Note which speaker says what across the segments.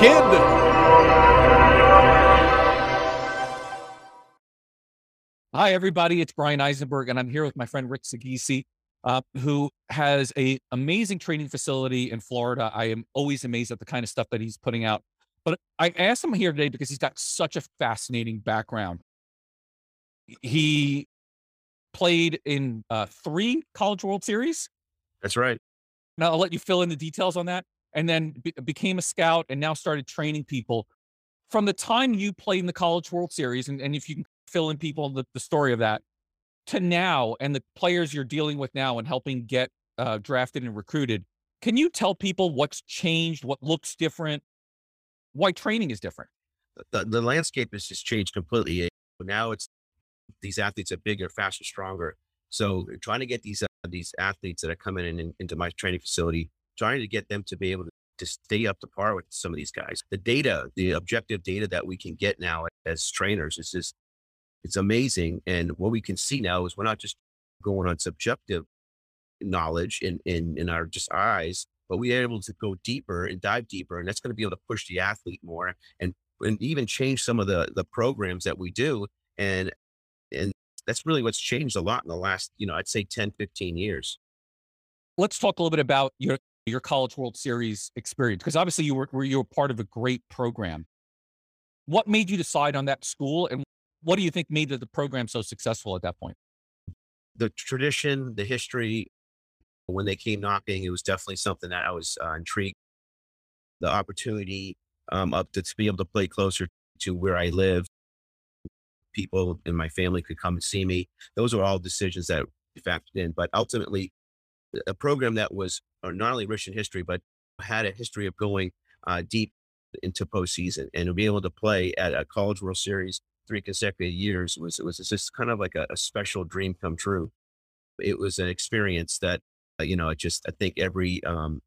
Speaker 1: Kid. Hi, everybody. It's Brian Eisenberg, and I'm here with my friend Rick Sagisi, uh, who has a amazing training facility in Florida. I am always amazed at the kind of stuff that he's putting out. But I asked him here today because he's got such a fascinating background. He played in uh, three College World Series.
Speaker 2: That's right.
Speaker 1: Now I'll let you fill in the details on that. And then be- became a scout and now started training people. From the time you played in the College World Series, and, and if you can fill in people the, the story of that to now and the players you're dealing with now and helping get uh, drafted and recruited. Can you tell people what's changed, what looks different, why training is different?
Speaker 2: The, the landscape has just changed completely. Now it's these athletes are bigger, faster, stronger. So trying to get these uh, these athletes that are coming in, in into my training facility, trying to get them to be able to, to stay up to par with some of these guys. The data, the objective data that we can get now as trainers is just it's amazing. And what we can see now is we're not just going on subjective knowledge in, in, in our just eyes, but we're able to go deeper and dive deeper. And that's going to be able to push the athlete more and, and even change some of the, the programs that we do. And, and that's really what's changed a lot in the last, you know, I'd say 10, 15 years.
Speaker 1: Let's talk a little bit about your, your college world series experience. Cause obviously you were, you were part of a great program. What made you decide on that school and what do you think made the program so successful at that point?
Speaker 2: The tradition, the history, when they came knocking, it was definitely something that I was uh, intrigued. The opportunity um, up to, to be able to play closer to where I live, people in my family could come and see me. Those were all decisions that factored in. But ultimately, a program that was uh, not only rich in history, but had a history of going uh, deep into postseason and to be able to play at a College World Series three consecutive years was it was just kind of like a, a special dream come true. It was an experience that uh, you know, it just I think every um,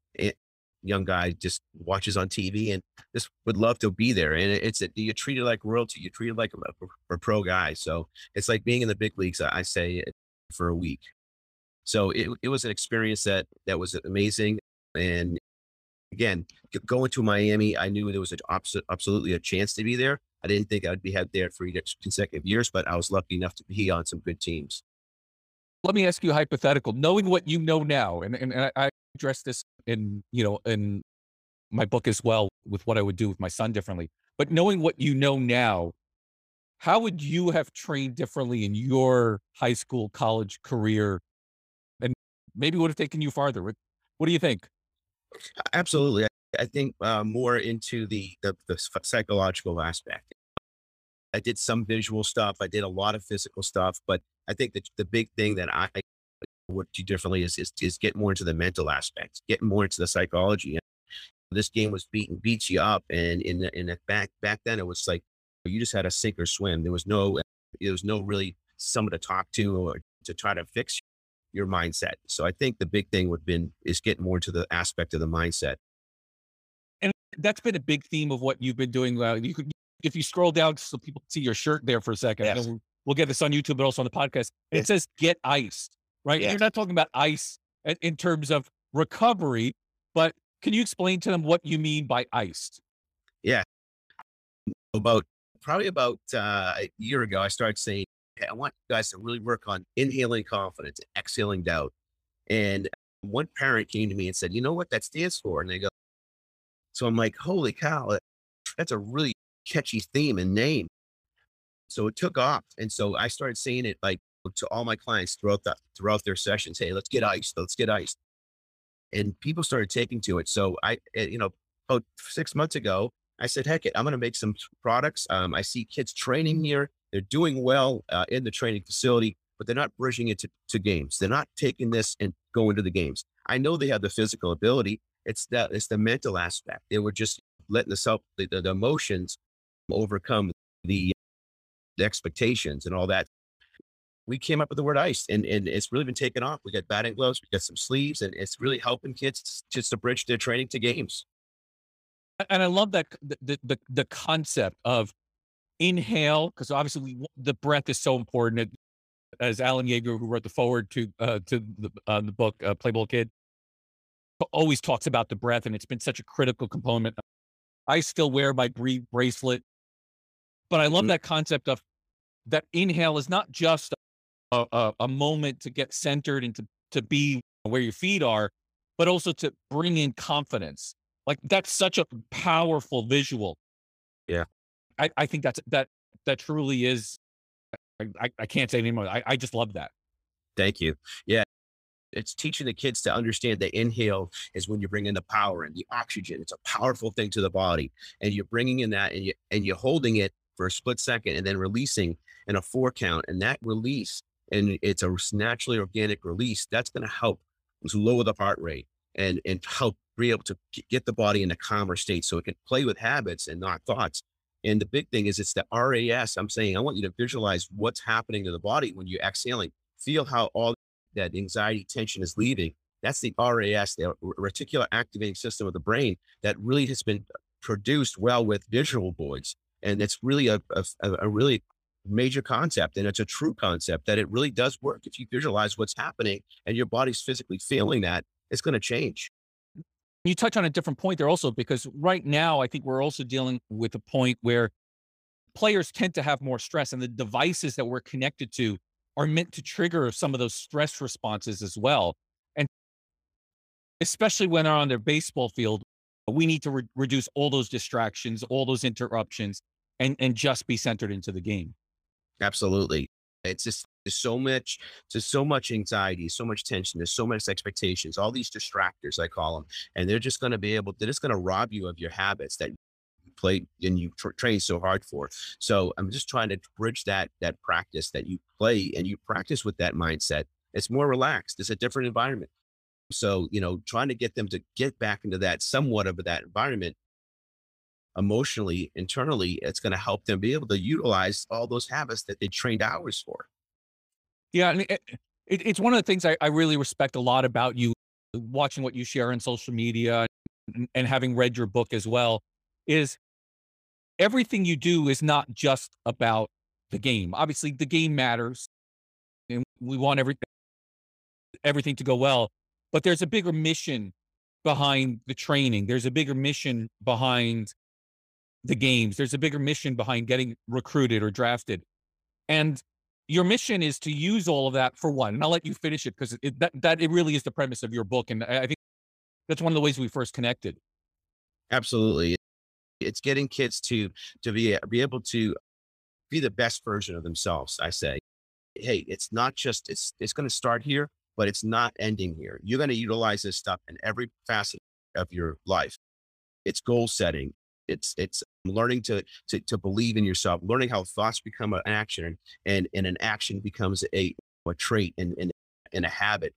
Speaker 2: young guy just watches on TV and just would love to be there. And it's a, you treat it like royalty, you treat it like a, a, pro guy. So it's like being in the big leagues. I say for a week. So it, it was an experience that that was amazing. And again, going to Miami, I knew there was a, absolutely a chance to be there. I didn't think I'd be had there for consecutive years, but I was lucky enough to be on some good teams.
Speaker 1: Let me ask you a hypothetical. Knowing what you know now, and, and, and I address this in you know in my book as well with what I would do with my son differently. But knowing what you know now, how would you have trained differently in your high school, college career, maybe would have taken you farther? What, do you think?
Speaker 2: Absolutely. I think uh, more into the, the, the psychological aspect. I did some visual stuff. I did a lot of physical stuff, but I think that the big thing that I would do differently is, is, is get more into the mental aspect, get more into the psychology. This game was beating beats you up, and in the, in the back back then it was like you just had to sink or swim. There was no there was no really someone to talk to or to try to fix your mindset. So I think the big thing would have been is getting more into the aspect of the mindset And
Speaker 1: that's been a big theme of what you've been doing. Uh, you could, if you scroll down so people see your shirt there for a second, yes. we'll, we'll, get this on YouTube, but also on the podcast. It says "Get iced," right? You're not talking about ice in terms of recovery, but can you explain to them what you mean by iced?
Speaker 2: Yeah, about probably about uh, a year ago, I started saying, "I want you guys to really work on inhaling confidence, exhaling doubt." And one parent came to me and said, "You know what that stands for?" And they go, so I'm like, holy cow, that's a really catchy theme and name. So it took off. And so I started saying it like to all my clients throughout the, throughout their sessions. Hey, let's get iced. Let's get iced. And people started taking to it. So I, eh, you know, about six months ago, I said, heck it, I'm going to make some products. Um, I see kids training here. They're doing well uh, in the training facility, but they're not bridging it to, to games. They're not taking this and going to the games. I know they have the physical ability. It's that it's the mental aspect. They were just letting the self the, the emotions overcome the, the expectations and all that. We came up with the word ice and, and it's really been taken off. We got batting gloves, we got some sleeves, and it's really helping kids just to bridge their training to games.
Speaker 1: And I love that the the, the concept of inhale, because obviously we, the breath is so important. As Alan Jaeger, who wrote the forward to uh, to the uh, the book uh, Playboy Kid, always talks about the breath, and it's been such a critical component I still wear my breathe bracelet, but I love mm-hmm. that concept of that inhale is not just a, a, a moment to get centered and to, to be where your feet are, but also to bring in confidence. Like that's such a powerful visual.
Speaker 2: Yeah.
Speaker 1: I, I think that's that that truly is I, I can't say anymore. I, I just love that.
Speaker 2: Thank you. Yeah. It's teaching the kids to understand that inhale is when you bring in the power and the oxygen. It's a powerful thing to the body. And you're bringing in that and you and you're holding it for a split second and then releasing in a four count. And that release, and it's a naturally organic release, that's going to help lower the heart rate and and help be able to get the body in a calmer state so it can play with habits and not thoughts. And the big thing is it's the RAS. I'm saying I want you to visualize what's happening to the body when you're exhaling. Feel how all that anxiety tension is leaving. That's the RAS, the reticular activating system of the brain that really has been produced well with visual boards. And it's really a, a, a really major concept. And it's a true concept that it really does work. If you visualize what's happening and your body's physically feeling that, it's going to change.
Speaker 1: You touch on a different point there also, because right now, I think we're also dealing with a point where players tend to have more stress and the devices that we're connected to are meant to trigger some of those stress responses as well. And especially when they're on their baseball field, we need to re- reduce all those distractions, all those interruptions, and, and just be centered into the game.
Speaker 2: Absolutely. It's just there's so much, there's so much anxiety, so much tension, there's so much expectations, all these distractors, I call them, and they're just going to be able, they're just going to rob you of your habits that you play and you tra- train so hard for. So I'm just trying to bridge that that practice that you play and you practice with that mindset. It's more relaxed. It's a different environment. So you know, trying to get them to get back into that somewhat of that environment emotionally, internally, it's going to help them be able to utilize all those habits that they trained hours for.
Speaker 1: Yeah, and it, it, it's one of the things I, I, really respect a lot about you, watching what you share on social media and, and having read your book as well, is everything you do is not just about the game. Obviously, the game matters, and we want everything everything to go well. But there's a bigger mission behind the training. There's a bigger mission behind the games. There's a bigger mission behind getting recruited or drafted. And your mission is to use all of that for one. And I'll let you finish it because that, that it really is the premise of your book. And I, think that's one of the ways we first connected.
Speaker 2: Absolutely. It's getting kids to to be be able to be the best version of themselves. I say, hey, it's not just it's it's going to start here, but it's not ending here. You're going to utilize this stuff in every facet of your life. It's goal setting. It's it's um, learning to, to, to believe in yourself, learning how thoughts become an action and, and an action becomes a, a trait and, and, and a habit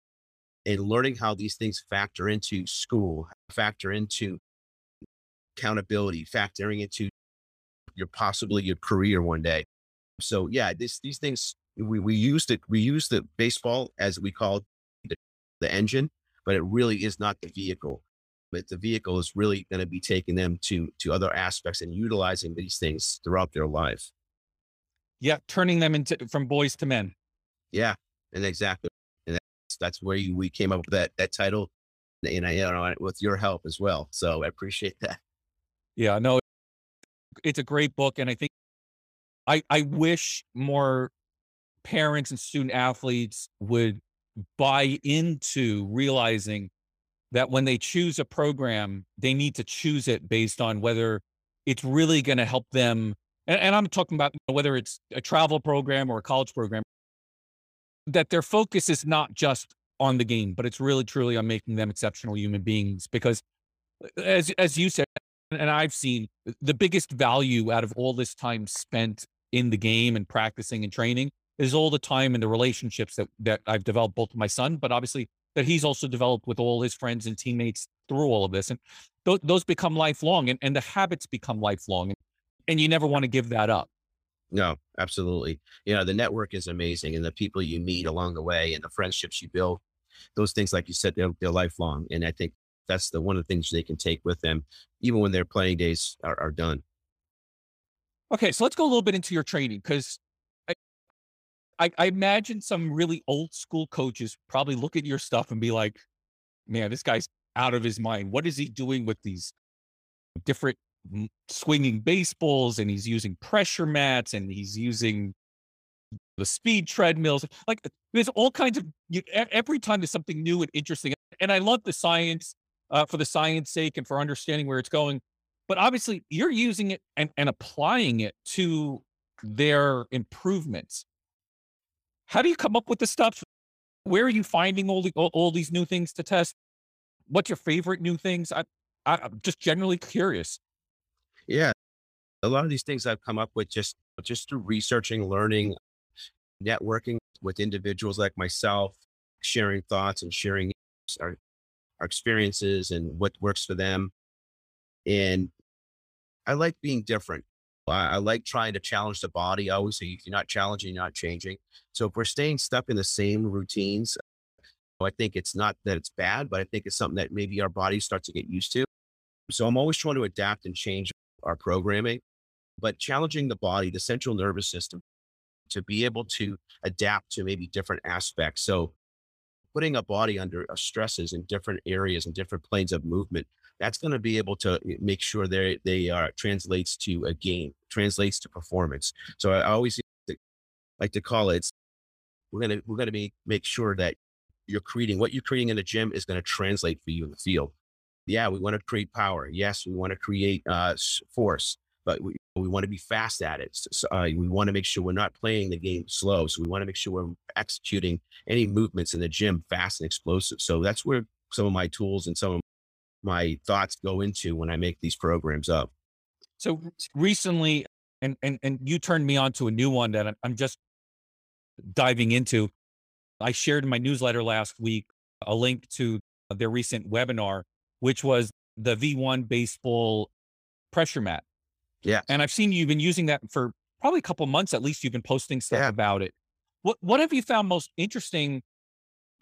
Speaker 2: and learning how these things factor into school, factor into accountability, factoring into your possibly your career one day. So yeah, this, these things, we, we used it, we use the baseball as we call the, the engine, but it really is not the vehicle but the vehicle is really going to be taking them to to other aspects and utilizing these things throughout their life.
Speaker 1: Yeah, turning them into from boys to men.
Speaker 2: Yeah, and exactly, and that's that's where you, we came up with that that title, and I you know with your help as well. So I appreciate that.
Speaker 1: Yeah, no, it's a great book, and I think I I wish more parents and student athletes would buy into realizing that when they choose a program, they need to choose it based on whether it's really going to help them. And, and, I'm talking about whether it's a travel program or a college program, that their focus is not just on the game, but it's really truly on making them exceptional human beings. Because uh, as, as you said, and I've seen the biggest value out of all this time spent in the game and practicing and training is all the time and the relationships that, that I've developed both with my son, but obviously that he's also developed with all his friends and teammates through all of this. And th- those become lifelong and, and the habits become lifelong. And, and you never want to give that up.
Speaker 2: No, absolutely. You know, the network is amazing and the people you meet along the way and the friendships you build, those things, like you said, they're, they're lifelong. And I think that's the one of the things they can take with them, even when their playing days are, are done.
Speaker 1: Okay, so let's go a little bit into your training because I, I imagine some really old school coaches probably look at your stuff and be like, man, this guy's out of his mind. What is he doing with these different swinging baseballs and he's using pressure mats and he's using the speed treadmills. Like there's all kinds of you, every time there's something new and interesting. And I love the science uh, for the science sake and for understanding where it's going. But obviously, you're using it and, and applying it to their improvements. How do you come up with the stuff? Where are you finding all the all, all these new things to test? What's your favorite new things? I, I I'm just generally curious.
Speaker 2: Yeah, a lot of these things I've come up with just just through researching, learning, networking with individuals like myself, sharing thoughts and sharing our, our experiences and what works for them. And I like being different. I, I like trying to challenge the body. Always if you're not challenging, you're not changing. So if we're staying stuck in the same routines, I think it's not that it's bad, but I think it's something that maybe our bodies start to get used to. So I'm always trying to adapt and change our programming, but challenging the body, the central nervous system, to be able to adapt to maybe different aspects. So putting a body under uh, stresses in different areas and different planes of movement, that's going to be able to eh, make sure they they are translates to a game, translates to performance. So I always like to call it. We're gonna we're gonna be, make sure that you're creating what you're creating in the gym is going to translate for you in the field. Yeah, we want to create power. Yes, we want to create uh, force but we, we want to be fast at it. So, uh, we want to make sure we're not playing the game slow. So we want to make sure we're executing any movements in the gym fast and explosive. So that's where some of my tools and some of my thoughts go into when I make these programs up.
Speaker 1: So recently, and and and you turned me on to a new one that I'm just diving into. I shared in my newsletter last week a link to their recent webinar, which was the V1 baseball pressure mat.
Speaker 2: Yeah.
Speaker 1: And I've seen you've been using that for probably a couple months at least. You've been posting stuff yeah. about it. What what have you found most interesting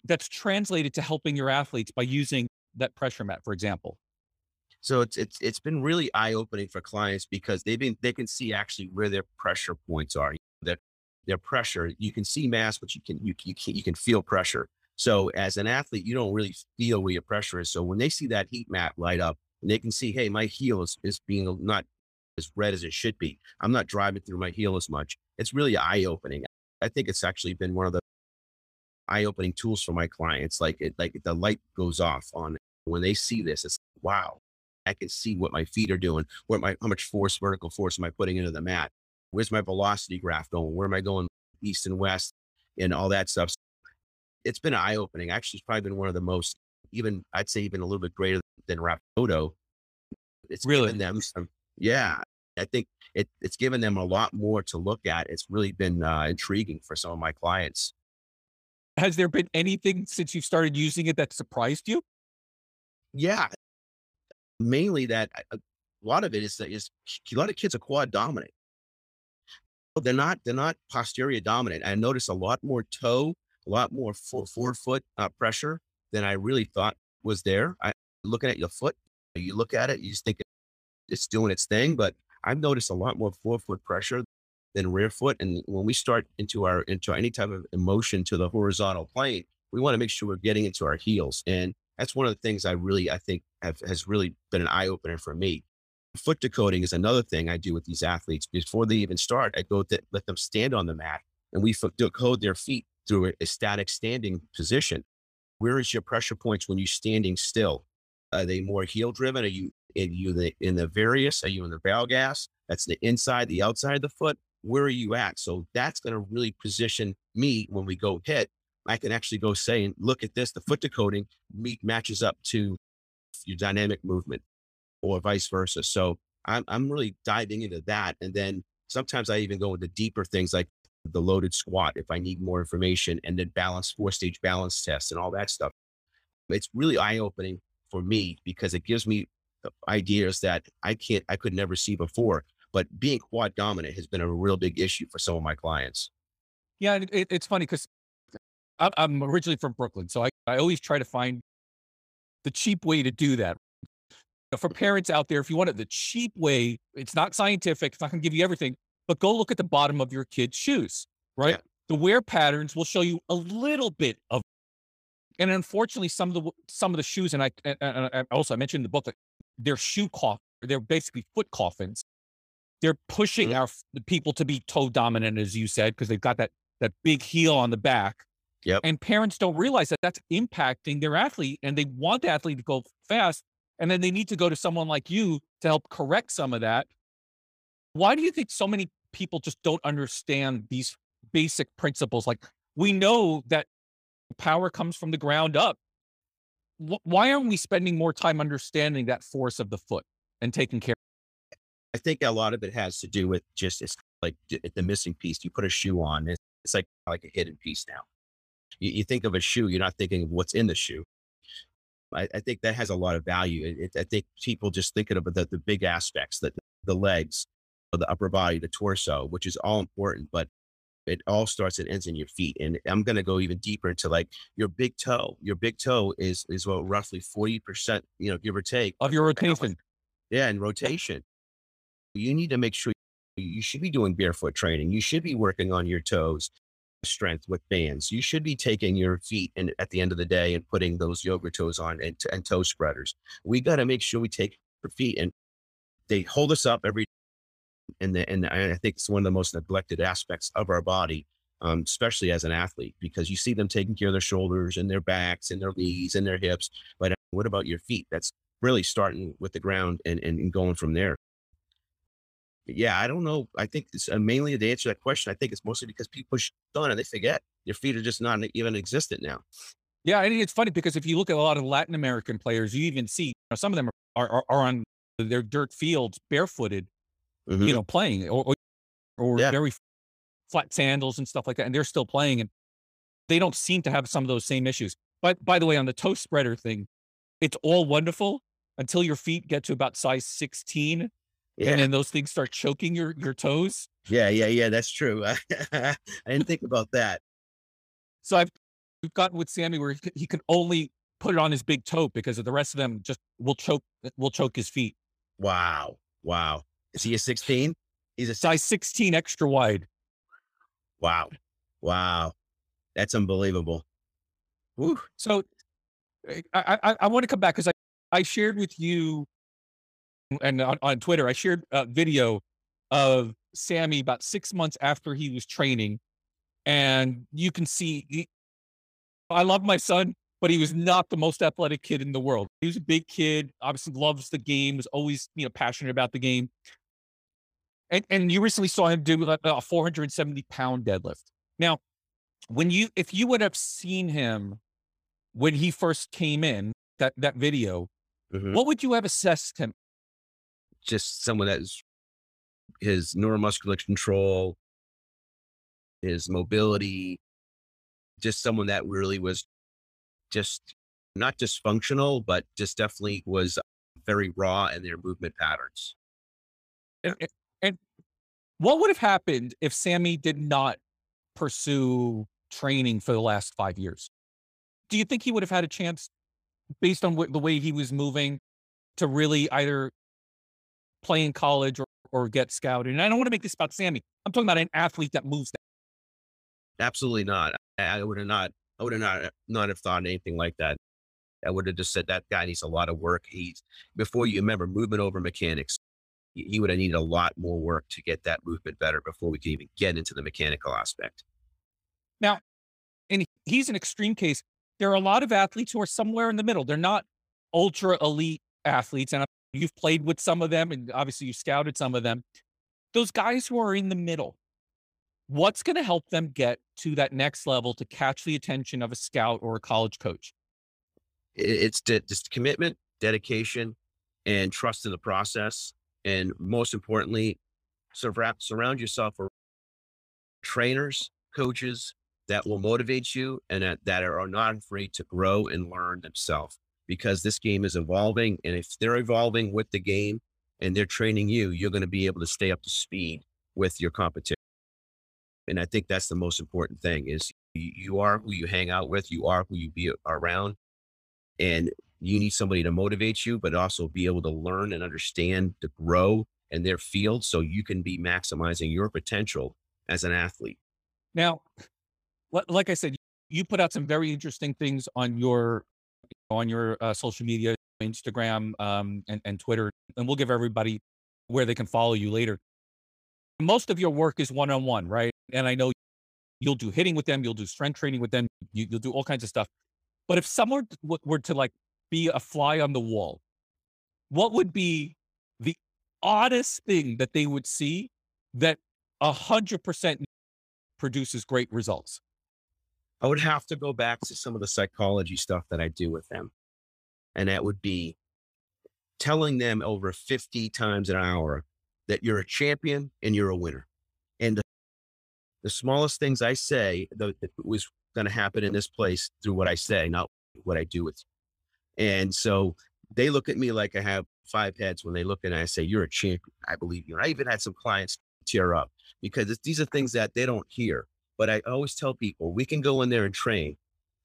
Speaker 1: that's translated to helping your athletes by using that pressure mat, for example?
Speaker 2: So it's it's it's been really eye opening for clients because they've been they can see actually where their pressure points are. Their their pressure, you can see mass, but you can you you can, you can feel pressure. So as an athlete, you don't really feel where your pressure is. So when they see that heat map light up, and they can see, hey, my heel is, is being not as red as it should be. I'm not driving through my heel as much. It's really eye opening. I think it's actually been one of the eye opening tools for my clients. Like it, like the light goes off on when they see this. It's wow. I can see what my feet are doing. What my how much force, vertical force, am I putting into the mat? Where's my velocity graph going? Where am I going east and west, and all that stuff. So it's been eye opening. Actually, it's probably been one of the most, even I'd say, even a little bit greater than Rapsodo. It's really given them some yeah, I think it, it's given them a lot more to look at. It's really been uh, intriguing for some of my clients.
Speaker 1: Has there been anything since you started using it that surprised you?
Speaker 2: Yeah, mainly that a lot of it is that is a lot of kids are quad dominant. They're not they're not posterior dominant. I notice a lot more toe, a lot more forefoot uh, pressure than I really thought was there. I looking at your foot, you look at it, you just think it's doing its thing. But I've noticed a lot more forefoot pressure than rear foot. And when we start into our into any type of emotion to the horizontal plane, we want to make sure we're getting into our heels. And that's one of the things I really I think have, has really been an eye opener for me. Foot decoding is another thing I do with these athletes. Before they even start, I go to let them stand on the mat and we decode their feet through a, a static standing position. Where is your pressure points when you're standing still? Are they more heel driven? Are you in you the in the varus? Are you in the valgus? That's the inside, the outside of the foot. Where are you at? So that's going to really position me when we go hit. I can actually go say, and look at this. The foot decoding meet matches up to your dynamic movement, or vice versa. So I'm I'm really diving into that, and then sometimes I even go into deeper things like the loaded squat if I need more information, and then balance four stage balance tests and all that stuff. It's really eye opening for me because it gives me ideas that I can't, I could never see before. But being quad dominant has been a real big issue for some of my clients.
Speaker 1: Yeah, it, it's funny because I'm originally from Brooklyn, so I, I always try to find the cheap way to do that. For parents out there, if you want it the cheap way, it's not scientific, it's not going to give you everything, but go look at the bottom of your kid's shoes, right? Yeah. The wear patterns will show you a little bit of and unfortunately, some of the some of the shoes, and I, and I also I mentioned in the book that their shoe cost they're basically foot coffins. They're pushing
Speaker 2: Mhm.
Speaker 1: our the people to be toe dominant, as you said, because they've got that that big heel on the back.
Speaker 2: Yep.
Speaker 1: And parents don't realize that that's impacting their athlete, and they want the athlete to go fast, and then they need to go to someone like you to help correct some of that. Why do you think so many people just don't understand these basic principles? Like we know that power comes from the ground up. Why aren't we spending more time understanding that force of the foot and taking care?
Speaker 2: I think a lot of it has to do with just it's like the missing piece. You put a shoe on, it's, it's like like a hidden piece now. You, you think of a shoe, you're not thinking of what's in the shoe. I, I think that has a lot of value. It, it- I think people just think of the, the big aspects, that the legs, the upper body, the torso, which is all important, but it all starts and ends in your feet. And I'm going to go even deeper into like your big toe. Your big toe is is what roughly 40%, you know, give or take,
Speaker 1: Of your rotation,
Speaker 2: yeah, and rotation. You need to make sure you should be doing barefoot training. You should be working on your toes strength with bands. You should be taking your feet and at the end of the day and putting those yoga toes on and, and toe spreaders. We got to make sure we take our feet and they hold us up every and the, and I think it's one of the most neglected aspects of our body, um, especially as an athlete, because you see them taking care of their shoulders and their backs and their knees and their hips. But uh, what about your feet? That's really starting with the ground and, and, and going from there. Yeah, I don't know. I think it's uh, mainly to answer that question. I think it's mostly because people push on and they forget their feet are just not even existent now.
Speaker 1: yeah, and it's funny because if you look at a lot of Latin American players, you even see you know, some of them are, are are on their dirt fields barefooted,
Speaker 2: Mhm.
Speaker 1: you know, playing or or, or
Speaker 2: Yeah.
Speaker 1: very flat sandals and stuff like that, and they're still playing, and they don't seem to have some of those same issues. But by the way, on the toe spreader thing, it's all wonderful until your feet get to about size 16
Speaker 2: yeah,
Speaker 1: and then those things start choking your your toes.
Speaker 2: yeah, yeah, yeah. That's true. I didn't think about that.
Speaker 1: So I've we've gotten with Sammy where he, he can only put it on his big toe because of the rest of them just will choke will choke his feet.
Speaker 2: Wow, wow. Is he a 16? He's a
Speaker 1: Size 16 extra wide.
Speaker 2: Wow. Wow. That's unbelievable. Woo.
Speaker 1: So eh, I I, I want to come back because I I shared with you and on, on Twitter I shared a video of Sammy about six months after he was training, and you can see he, I love my son, but he was not the most athletic kid in the world. He was a big kid, obviously loves the game, was always you know passionate about the game. And and you recently saw him do a 470 pound deadlift. Now, when you if you would have seen him when he first came in that that video,
Speaker 2: Mhm.
Speaker 1: what would you have assessed him?
Speaker 2: Just someone that's his neuromuscular control, his mobility, just someone that really was just not just functional, but just definitely was very raw in their movement patterns.
Speaker 1: And, and- what would have happened if Sammy did not pursue training for the last five years? Do you think he would have had a chance, based on the way he was moving, to really either play in college or, or get scouted? And I don't want to make this about Sammy. I'm talking about an athlete that moves.
Speaker 2: Absolutely not. I, would have not. I would have not not have thought anything like that. I would have just said that guy needs a lot of work. He's before you remember movement over mechanics. He he would have needed a lot more work to get that movement better before we could even get into the mechanical aspect.
Speaker 1: Now, and he's an extreme case. There are a lot of athletes who are somewhere in the middle. They're not ultra elite athletes, and you've played with some of them, and obviously you scouted some of them. Those guys who are in the middle, what's going to help them get to that next level to catch the attention of a scout or a college coach?
Speaker 2: It's de- just commitment, dedication, and trust in the process. And most importantly, surround yourself with trainers, coaches that will motivate you and that, that are not afraid to grow and learn themselves because this game is evolving. And if they're evolving with the game and they're training you, you're going to be able to stay up to speed with your competition. And I think that's the most important thing is you, are who you hang out with, you are who you be around. And you need somebody to motivate you, but also be able to learn and understand to grow in their field so you can be maximizing your potential as an athlete.
Speaker 1: Now, like I said, you put out some very interesting things on your on your uh, social media. Instagram um, and, and Twitter, and we'll give everybody where they can follow you later. Most of your work is one on one, right? And I know you'll do hitting with them, you'll do strength training with them, you, will do all kinds of stuff. But if someone were to like be a fly on the wall, what would be the oddest thing that they would see that a hundred percent produces great results?
Speaker 2: I would have to go back to some of the psychology stuff that I do with them. And that would be telling them over 50 times an hour that you're a champion and you're a winner. And the, the smallest things I say the, was going to happen in this place through what I say, not what I do with you. And so they look at me like I have five heads when they look at me and I say, You're a champion. I believe you. And I even had some clients tear up because these are things that they don't hear. But I always tell people we can go in there and train.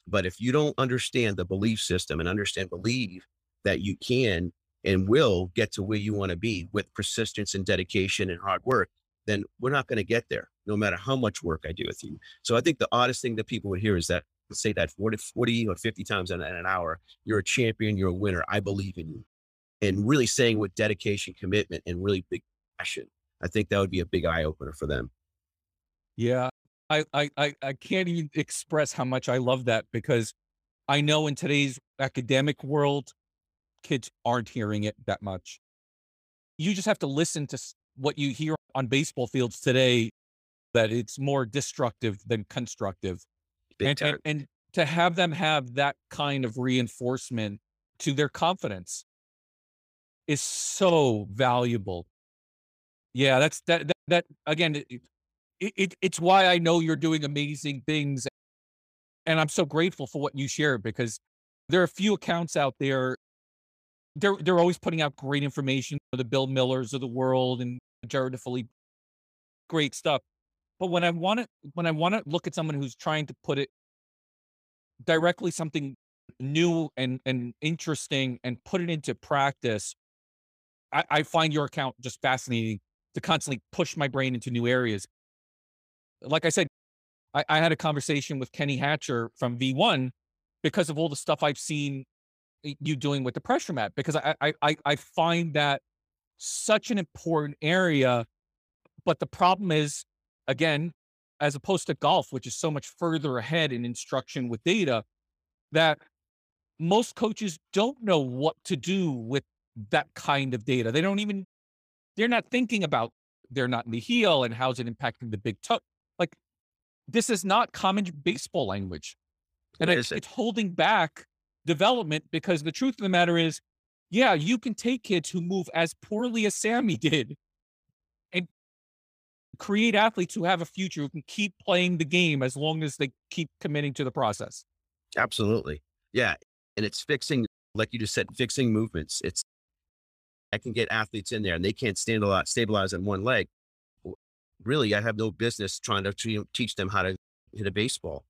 Speaker 2: But if you don't understand the belief system and understand, believe that you can and will get to where you want to be with persistence and dedication and hard work, then we're not going to get there, no matter how much work I do with you. So I think the oddest thing that people would hear is that say that 40, 40 or 50 times in an hour, you're a champion, you're a winner. I believe in you. And really saying with dedication, commitment, and really big passion. I think that would be a big eye opener for them.
Speaker 1: Yeah. I, I, I, can't even express how much I love that because I know in today's academic world, kids aren't hearing it that much. You just have to listen to what you hear on baseball fields today that it's more destructive than constructive. And, and, and to have them have that kind of reinforcement to their confidence is so valuable. Yeah, that's that that, that again it, it, it's why I know you're doing amazing things and I'm so grateful for what you share because there are a few accounts out there they're they're always putting out great information for the Bill Millers of the world and Jared Philippe, great stuff. But when I want to when I want to look at someone who's trying to put it directly something new and and interesting and put it into practice, I, I find your account just fascinating to constantly push my brain into new areas. Like I said, I, I had a conversation with Kenny Hatcher from V1 because of all the stuff I've seen you doing with the pressure mat because I I I find that such an important area. But the problem is, again, as opposed to golf, which is so much further ahead in instruction with data, that most coaches don't know what to do with that kind of data. They don't even they're not thinking about they're not in the heel and how's it impacting the big toe. Like this is not common baseball language. And it's holding back development because the truth of the matter is, yeah, you can take kids who move as poorly as Sammy did and create athletes who have a future who can keep playing the game as long as they keep committing to the process.
Speaker 2: Absolutely. Yeah. And it's fixing, like you just said, fixing movements. It's, I can get athletes in there and they can't stand a lot, stabilize on one leg. Really, I have no business trying to teach them how to hit a baseball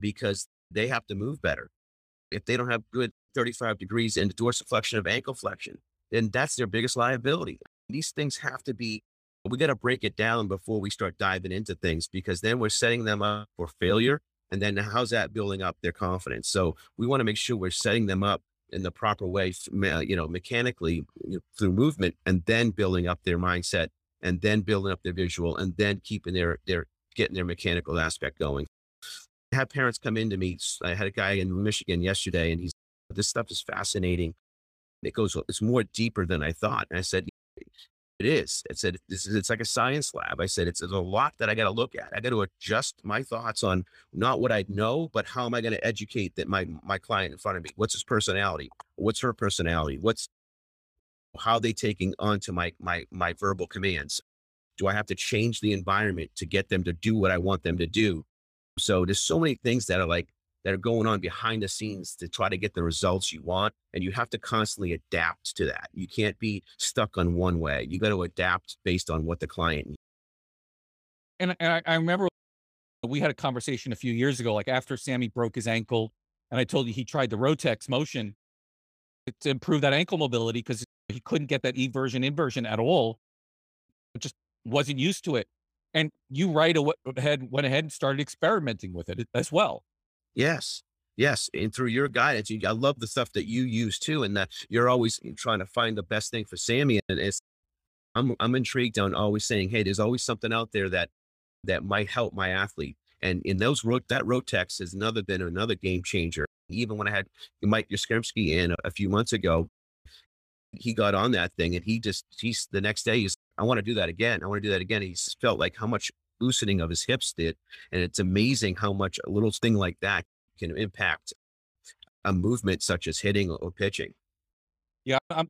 Speaker 2: because they have to move better if they don't have good 35 degrees in the dorsiflexion of ankle flexion, then that's their biggest liability. These things have to be, we got to break it down before we start diving into things because then we're setting them up for failure. And then how's that building up their confidence? So we want to make sure we're setting them up in the proper way, you know, mechanically through movement and then building up their mindset and then building up their visual and then keeping their, their, getting their mechanical aspect going have parents come in to me. I had a guy in Michigan yesterday, and he's this stuff is fascinating. It goes, it's more deeper than I thought. And I said, it is. I said, this is, it's like a science lab. I said, it's, it's a lot that I got to look at. I got to adjust my thoughts on not what I know, but how am I going to educate that my, my client in front of me? What's his personality? What's her personality? What's, how are they taking onto my, my, my verbal commands? Do I have to change the environment to get them to do what I want them to do? So there's so many things that are like that are going on behind the scenes to try to get the results you want. And you have to constantly adapt to that. You can't be stuck on one way. You got to adapt based on what the client needs.
Speaker 1: And, and I, I remember we had a conversation a few years ago, like after Sammy broke his ankle, and I told you he tried the Rotex motion to improve that ankle mobility because he couldn't get that eversion inversion at all. Just wasn't used to it and you right ahead went ahead and started experimenting with it as well.
Speaker 2: Yes. Yes, and through your guidance, you, I love the stuff that you use too, and that you're always trying to find the best thing for Sammy. And it's, I'm I'm intrigued on always saying, hey, there's always something out there that that might help my athlete. And in those that Rotex has another been another game changer. Even when I had Mike Yastrzemski in a, a few months ago, he got on that thing and he just he's the next day he's I want to do that again. I want to do that again. He's felt like how much loosening of his hips did. And it's amazing how much a little thing like that can impact a movement such as hitting or pitching.
Speaker 1: Yeah, I'm,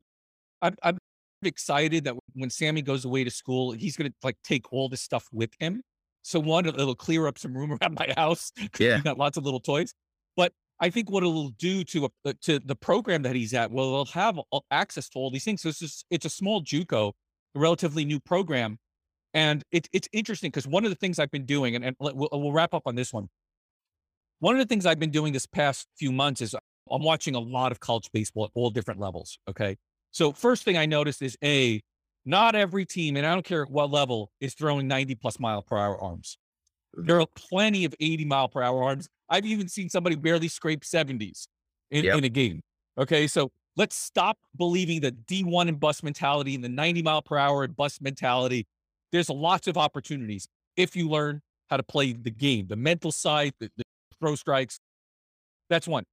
Speaker 1: I'm, I'm excited that when Sammy goes away to school, he's going to like take all this stuff with him. So one, it'll clear up some room around my house.
Speaker 2: Yeah,
Speaker 1: got lots of little toys. But I think what it'll do to uh, to the program that he's at, well, they'll have access to all these things. So it's just it's a small JUCO, a relatively new program, and it, it's interesting because one of the things I've been doing, and, and we'll, we'll wrap up on this one. One of the things I've been doing this past few months is I'm watching a lot of college baseball at all different levels. Okay. So first thing I noticed is a not every team, and I don't care what level, is throwing 90 plus mile per hour arms. There are plenty of 80 mile per hour arms. I've even seen somebody barely scrape 70s in, yep. in a game. Okay. So let's stop believing the D1 and bus mentality and the 90 mile per hour and bus mentality. There's lots of opportunities if you learn how to play the game, the mental side, the, the throw strikes. That's one.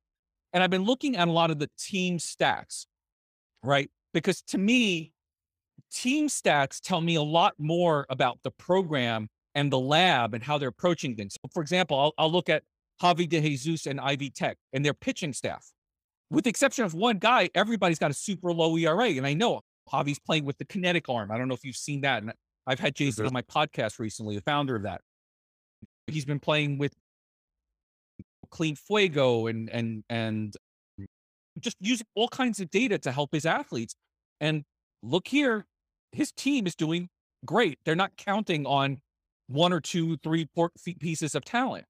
Speaker 1: And I've been looking at a lot of the team stats, right? Because to me, team stats tell me a lot more about the program and the lab and how they're approaching things. So for example, I'll, I'll look at Javi De Jesus and Ivy Tech and their pitching staff. With the exception of one guy, everybody's got a super low ERA. And I know Javi's playing with the kinetic arm. I don't know if you've seen that. And I've had Jason mm-hmm. on my podcast recently, the founder of that. He's been playing with clean fuego and and and just using all kinds of data to help his athletes. And look here, his team is doing great. They're not counting on one or two, three pieces of talent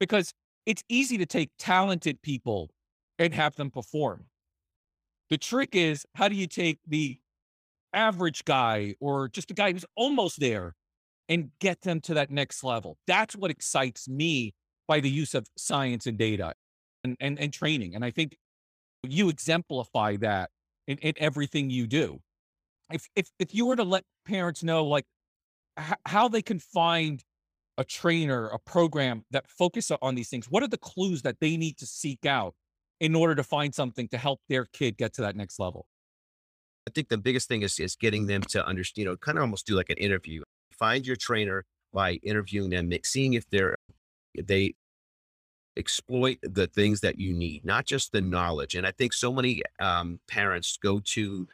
Speaker 1: because it's easy to take talented people and have them perform. The trick is how do you take the average guy or just a guy who's almost there and get them to that next level? That's what excites me by the use of science and data and, and, and training. And I think you exemplify that in, in everything you do. If, if, if you were to let parents know like how they can find a trainer, a program that focus on these things, what are the clues that they need to seek out in order to find something to help their kid get to that next level?
Speaker 2: I think the biggest thing is is getting them to understand, you know, kind of almost do like an interview. Find your trainer by interviewing them, seeing if they're they exploit the things that you need, not just the knowledge. And I think so many um, parents go to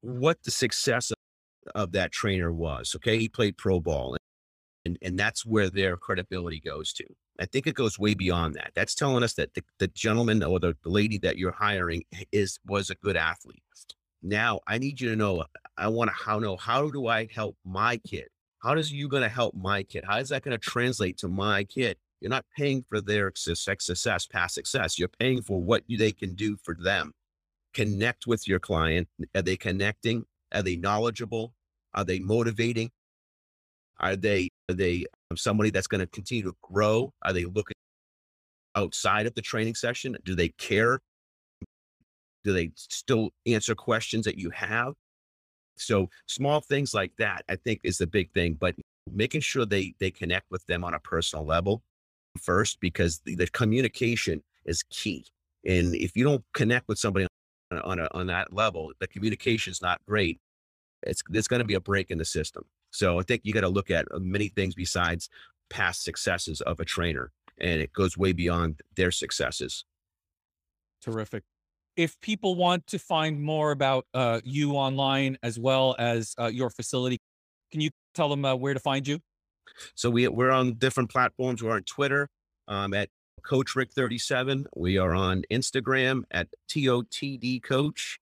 Speaker 2: what the success of, of, that trainer was. Okay, he played pro ball, and and that's where their credibility goes to. I think it goes way beyond that. That's telling us that the, the gentleman or the, lady that you're hiring is was a good athlete. Now I need you to know. I want to how know how do I help my kid? How does you going to help my kid? How is that going to translate to my kid? You're not paying for their success, past success. You're paying for what they can do for them. Connect with your client. Are they connecting? Are they knowledgeable? Are they motivating? Are they are they um, somebody that's going to continue to grow? Are they looking outside of the training session? Do they care? Do they still answer questions that you have? So small things like that, I think, is the big thing. But making sure they they connect with them on a personal level first because the, the communication is key. And if you don't connect with somebody on, on, a, on that level, the communication is not great. It's there's going to be a break in the system. So I think you got to look at uh, many things besides past successes of a trainer, and it goes way beyond their successes.
Speaker 1: Terrific. If people want to find more about uh, you online as well as uh, your facility, can you tell them uh, where to find you?
Speaker 2: So we we're on different platforms. We're on Twitter um, at Coach Rick 37. We are on Instagram at TOTD Coach.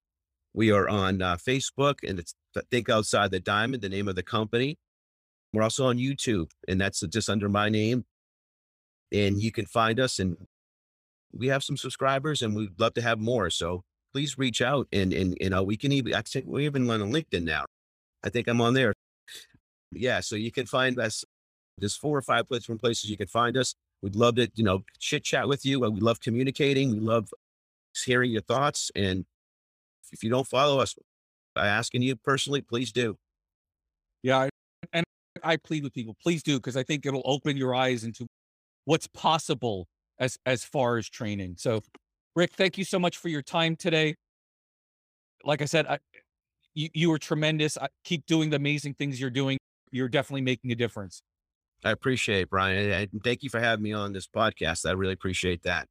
Speaker 2: We are on uh, Facebook and it's Think Outside the Diamond, the name of the company. We're also on YouTube and that's just under my name. And you can find us and we have some subscribers and we'd love to have more. So please reach out and, and, you know, we can even, I think we're even on LinkedIn now. I think I'm on there. Yeah. So you can find us there's four or five different places you can find us. We'd love to, you know, chit chat with you. We love communicating. We love hearing your thoughts. And if you don't follow us, by asking you personally, please do.
Speaker 1: Yeah. And I plead with people, please do, because I think it'll open your eyes into what's possible as as far as training. So, Rick, thank you so much for your time today. Like I said, I, you you were tremendous. I, keep doing the amazing things you're doing. You're definitely making a difference.
Speaker 2: I appreciate it, Brian. And thank you for having me on this podcast. I really appreciate that.